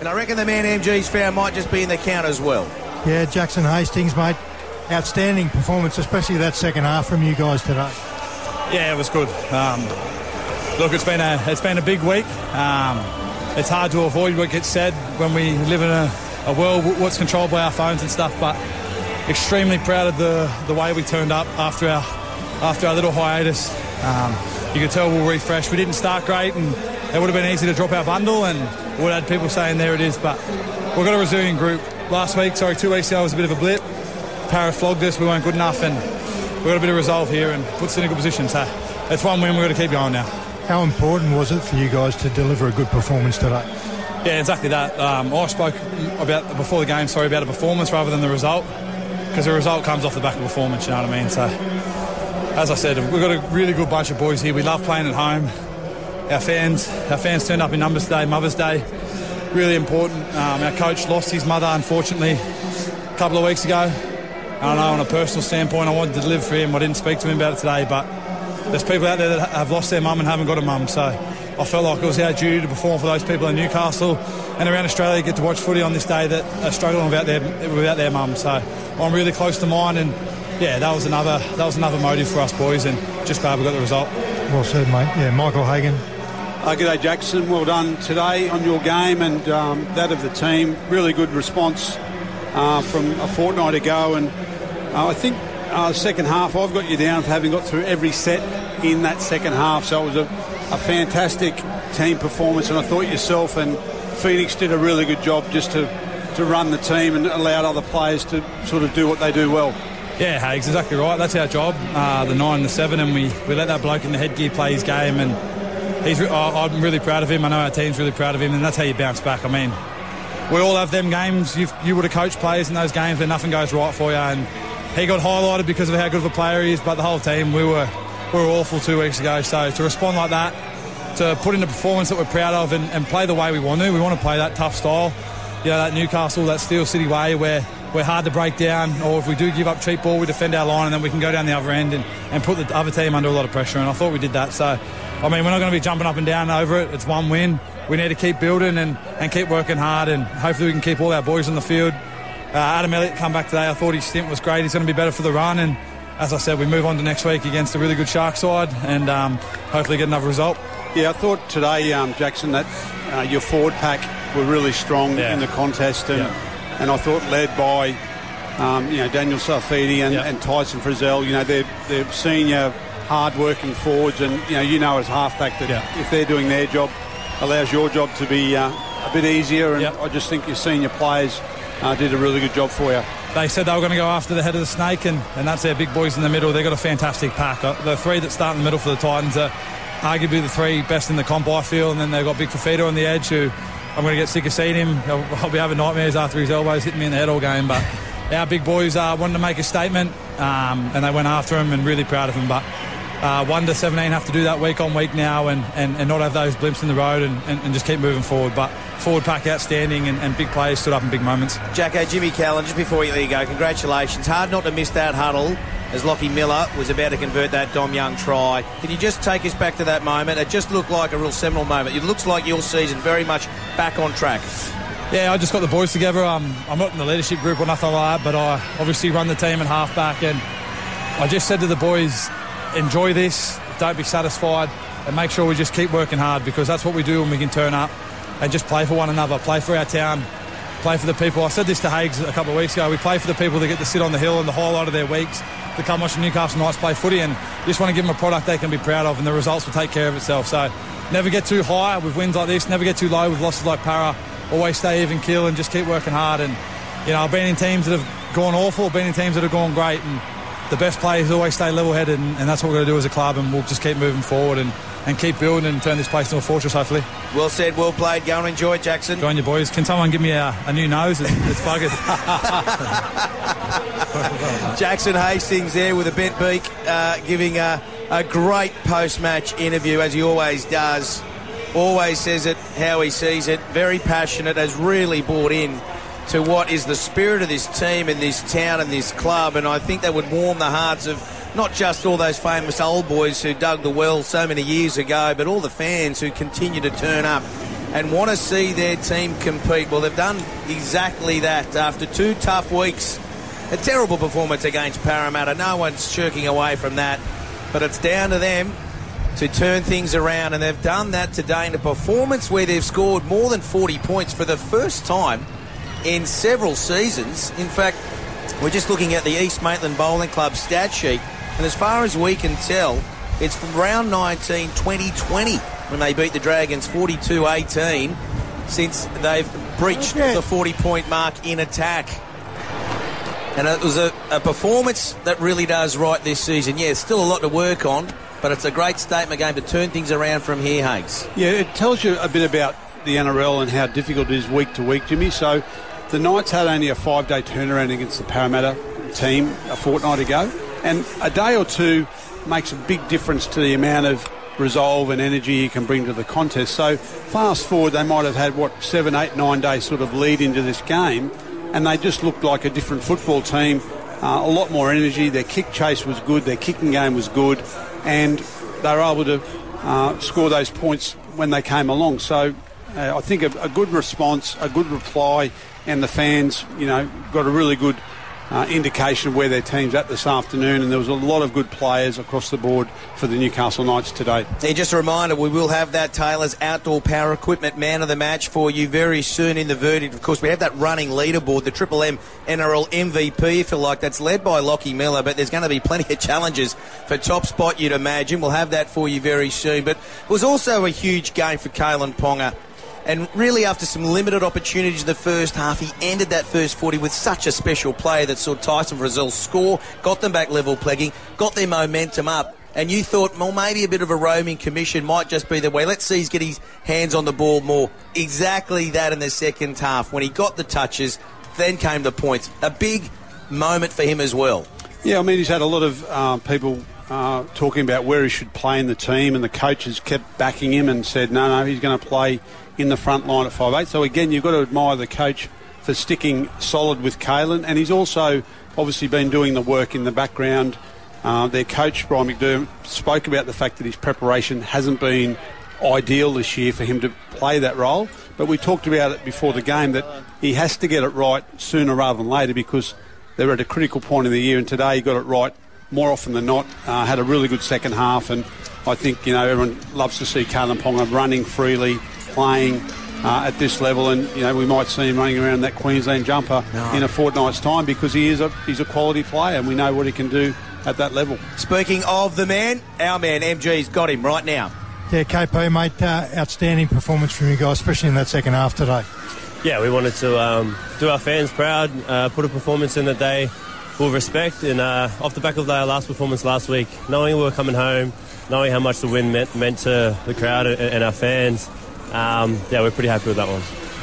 And I reckon the man MG's found might just be in the count as well. Yeah, Jackson Hastings, mate. Outstanding performance, especially that second half from you guys today. Yeah, it was good. Um, look, it's been a it's been a big week. Um, it's hard to avoid what gets said when we live in a, a world what's controlled by our phones and stuff. But extremely proud of the the way we turned up after our after our little hiatus. Um, you could tell we'll refresh. We didn't start great, and it would have been easy to drop our bundle, and would have had people saying there it is. But we've got a resilient group. Last week, sorry, two weeks ago was a bit of a blip. Para flogged us. We weren't good enough, and we've got a bit of resolve here and puts us in a good position. So it's one win. We've got to keep going now. How important was it for you guys to deliver a good performance today? Yeah, exactly that. Um, I spoke about before the game, sorry, about a performance rather than the result, because the result comes off the back of performance. You know what I mean? So, as I said, we've got a really good bunch of boys here. We love playing at home. Our fans, our fans turned up in numbers today. Mother's Day, really important. Um, our coach lost his mother, unfortunately, a couple of weeks ago. I don't know on a personal standpoint, I wanted to live for him. I didn't speak to him about it today, but there's people out there that have lost their mum and haven't got a mum. So I felt like it was our duty to perform for those people in Newcastle and around Australia get to watch footy on this day that are struggling without their without their mum. So I'm really close to mine, and yeah, that was another that was another motive for us boys, and just glad we got the result. Well said, mate. Yeah, Michael Hagan. Uh, g'day, Jackson. Well done today on your game and um, that of the team. Really good response uh, from a fortnight ago, and uh, I think uh, second half I've got you down for having got through every set in that second half. So it was a, a fantastic team performance, and I thought yourself and Phoenix did a really good job just to, to run the team and allowed other players to sort of do what they do well. Yeah, Hags, exactly right. That's our job, uh, the nine and the seven, and we, we let that bloke in the headgear play his game, and he's. Oh, I'm really proud of him. I know our team's really proud of him, and that's how you bounce back. I mean, we all have them games. You've, you would have coached players in those games where nothing goes right for you, and he got highlighted because of how good of a player he is. But the whole team, we were we were awful two weeks ago. So to respond like that, to put in a performance that we're proud of, and, and play the way we want to, we want to play that tough style. You know, that Newcastle, that Steel City way where we're hard to break down, or if we do give up cheap ball, we defend our line, and then we can go down the other end and, and put the other team under a lot of pressure. And I thought we did that. So, I mean, we're not going to be jumping up and down over it. It's one win. We need to keep building and, and keep working hard, and hopefully we can keep all our boys on the field. Uh, Adam Elliott come back today. I thought his stint was great. He's going to be better for the run, and as I said, we move on to next week against a really good Shark side, and um, hopefully get another result. Yeah, I thought today, um, Jackson, that uh, your forward pack were really strong Yeah. in the contest, and Yeah. and I thought led by um, you know Daniel Saifiti and, Yeah. and Tyson Frizell. You know they're they're senior, hard-working forwards, and you know you know as halfback that Yeah. if they're doing their job, allows your job to be uh, a bit easier. And Yeah. I just think your senior players uh, did a really good job for you. They said they were going to go after the head of the snake, and, and that's their big boys in the middle. They've got a fantastic pack. Uh, The three that start in the middle for the Titans are arguably the three best in the comp, I feel. And then they've got Big Fifita on the edge, who I'm going to get sick of seeing him. I'll, I'll be having nightmares after his elbows hitting me in the head all game. But our big boys uh, wanted to make a statement, um, and they went after him, and really proud of him. But uh, 1 to 17 have to do that week on week now and, and, and not have those blimps in the road and, and, and just keep moving forward. But forward pack outstanding and, and big players stood up in big moments. Jacko, Jimmy Callan, just before you let you go, congratulations. Hard not to miss that huddle as Lockie Miller was about to convert that Dom Young try. Can you just take us back to that moment? It just looked like a real seminal moment. It looks like your season very much back on track. Yeah, I just got the boys together. Um, I'm not in the leadership group or nothing like that, but I obviously run the team at halfback, and I just said to the boys, enjoy this, don't be satisfied, and make sure we just keep working hard because that's what we do when we can turn up and just play for one another, play for our town, play for the people. I said this to Hagues a couple of weeks ago. We play for the people that get to sit on the hill and the highlight of their weeks to come watch Newcastle Knights play footy, and just want to give them a product they can be proud of, and the results will take care of itself. So never get too high with wins like this, never get too low with losses like Para. Always stay even keel and just keep working hard. And you know, I've been in teams that have gone awful, been in teams that have gone great, and the best players always stay level-headed, and, and that's what we're going to do as a club, and we'll just keep moving forward and, and keep building and turn this place into a fortress, hopefully. Well said, well played. Go and enjoy it, Jackson. Go on, you boys. Can someone give me a, a new nose? It's, it's buggered. Jackson Hastings there with a bent beak, uh, giving a, a great post-match interview as he always does. Always says it how he sees it. Very passionate, has really bought in to what is the spirit of this team and this town and this club. And I think that would warm the hearts of not just all those famous old boys who dug the well so many years ago, but all the fans who continue to turn up and want to see their team compete. Well, they've done exactly that after two tough weeks. A terrible performance against Parramatta. No one's shirking away from that, but it's down to them to turn things around, and they've done that today in a performance where they've scored more than 40 points for the first time in several seasons. In fact, we're just looking at the East Maitland Bowling Club stat sheet, and as far as we can tell, it's from round 19, 2020, when they beat the Dragons 42 18, since they've breached Okay. the 40 point mark in attack. And it was a, a performance that really does right this season. Yeah, still a lot to work on, but it's a great statement game to turn things around from here, Hagues. Yeah, it tells you a bit about the NRL and how difficult it is week to week, Jimmy. So the Knights had only a five day turnaround against the Parramatta team a fortnight ago, and a day or two makes a big difference to the amount of resolve and energy you can bring to the contest. So fast forward, they might have had, what, seven, eight, nine days sort of lead into this game, and they just looked like a different football team. Uh, a lot more energy. Their kick chase was good. Their kicking game was good, and they were able to uh, score those points when they came along. So uh, I think a, a good response, a good reply, and the fans, you know, got a really good uh, indication of where their team's at this afternoon. And there was a lot of good players across the board for the Newcastle Knights today. And just a reminder, we will have that Taylor's Outdoor Power Equipment Man of the Match for you very soon in the verdict. Of course, we have that running leaderboard, the Triple M NRL MVP, if you like. That's led by Lockie Miller, but there's going to be plenty of challenges for top spot, you'd imagine. We'll have that for you very soon. But it was also a huge game for Kalyn Ponga. And really, after some limited opportunities in the first half, he ended that first 40 with such a special play that saw Tyson Frizell score, got them back level plegging, got their momentum up. And you thought, well, maybe a bit of a roaming commission might just be the way. Let's see, he's get his hands on the ball more. Exactly that in the second half. When he got the touches, then came the points. A big moment for him as well. Yeah, I mean, he's had a lot of uh, people uh, talking about where he should play in the team, and the coaches kept backing him and said, no, no, he's going to play in the front line at 5'8. So, again, you've got to admire the coach for sticking solid with Kalyn, and he's also obviously been doing the work in the background. Uh, their coach, Brian McDermott, spoke about the fact that his preparation hasn't been ideal this year for him to play that role. But we talked about it before the game that he has to get it right sooner rather than later because they're at a critical point in the year, and today he got it right more often than not. Uh, had a really good second half, and I think you know everyone loves to see Kalyn Ponga running freely, playing uh, at this level, and you know we might see him running around that Queensland jumper in a fortnight's time because he is a he's a quality player, and we know what he can do at that level. Speaking of the man, our man, MG's got him right now. Yeah, KP, mate, uh, outstanding performance from you guys, especially in that second half today. yeah, we wanted to um, do our fans proud, uh, put a performance in that they will respect. And uh, off the back of our last performance last week, knowing we were coming home, knowing how much the win meant, meant to the crowd and, and our fans, um, yeah, we're pretty happy with that one.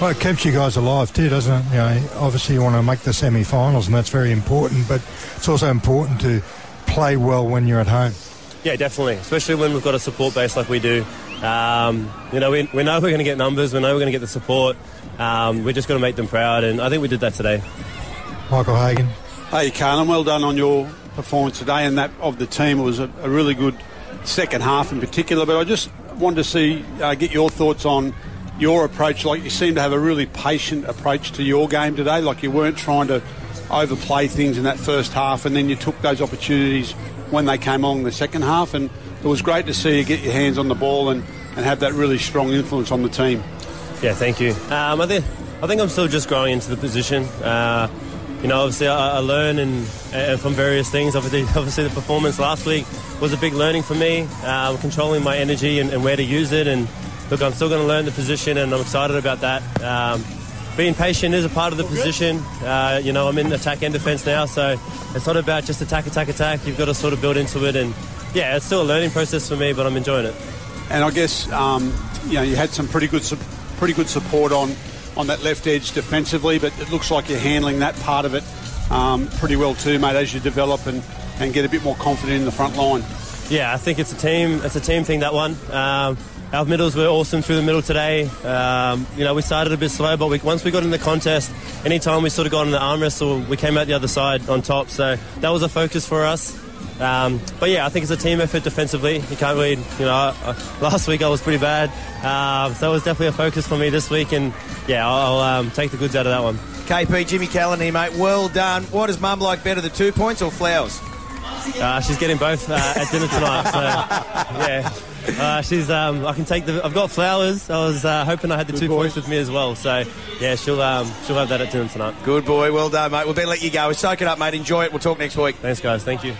Well, it keeps you guys alive too, doesn't it? You know, obviously you want to make the semi-finals, and that's very important. But it's also important to play well when you're at home. Yeah, definitely, especially when we've got a support base like we do. Um, you know, we, we know we're going to get numbers, we know we're going to get the support. Um, we're just going to make them proud, and I think we did that today. Michael Hagan. Hey, Kalyn, well done on your performance today and that of the team. It was a, a really good second half in particular. But I just wanted to see, uh, get your thoughts on your approach. Like you seem to have a really patient approach to your game today. Like you weren't trying to overplay things in that first half, and then you took those opportunities when they came along in the second half. And it was great to see you get your hands on the ball and, and have that really strong influence on the team. Yeah, thank you. Um, I think I think I'm still just growing into the position. Uh, you know, obviously I, I learn and, and from various things. Obviously, obviously the performance last week was a big learning for me. Um, controlling my energy and, and where to use it. And look, I'm still going to learn the position, and I'm excited about that. Um, being patient is a part of the position. Uh, you know, I'm in attack and defence now, so it's not about just attack, attack, attack. You've got to sort of build into it, and yeah, it's still a learning process for me, but I'm enjoying it. And I guess um, you know you had some pretty good pretty good support on on that left edge defensively, but it looks like you're handling that part of it um, pretty well too, mate, as you develop and, and get a bit more confident in the front line. Yeah, I think it's a team. It's a team thing. That one. Um, our middles were awesome through the middle today. Um, you know, we started a bit slow, but we, once we got in the contest, anytime we sort of got in the arm wrestle, we came out the other side on top. So that was a focus for us. Um, but yeah, I think it's a team effort defensively. You can't really, you know, last week I was pretty bad, um, so it was definitely a focus for me this week, and yeah, I'll, I'll um, take the goods out of that one. KP, Jimmy Callan here, mate. Well done. What does Mum like better, the two points or flowers? Uh, she's getting both uh, at dinner tonight. So yeah, uh, she's. Um, I can take the. I've got flowers. I was uh, hoping I had the Good two boy. points with me as well. So yeah, she'll um, she'll have that at dinner tonight. Good boy. Well done, mate. We'll better let you go. Soak it up, mate. Enjoy it. We'll talk next week. Thanks, guys. Thank you.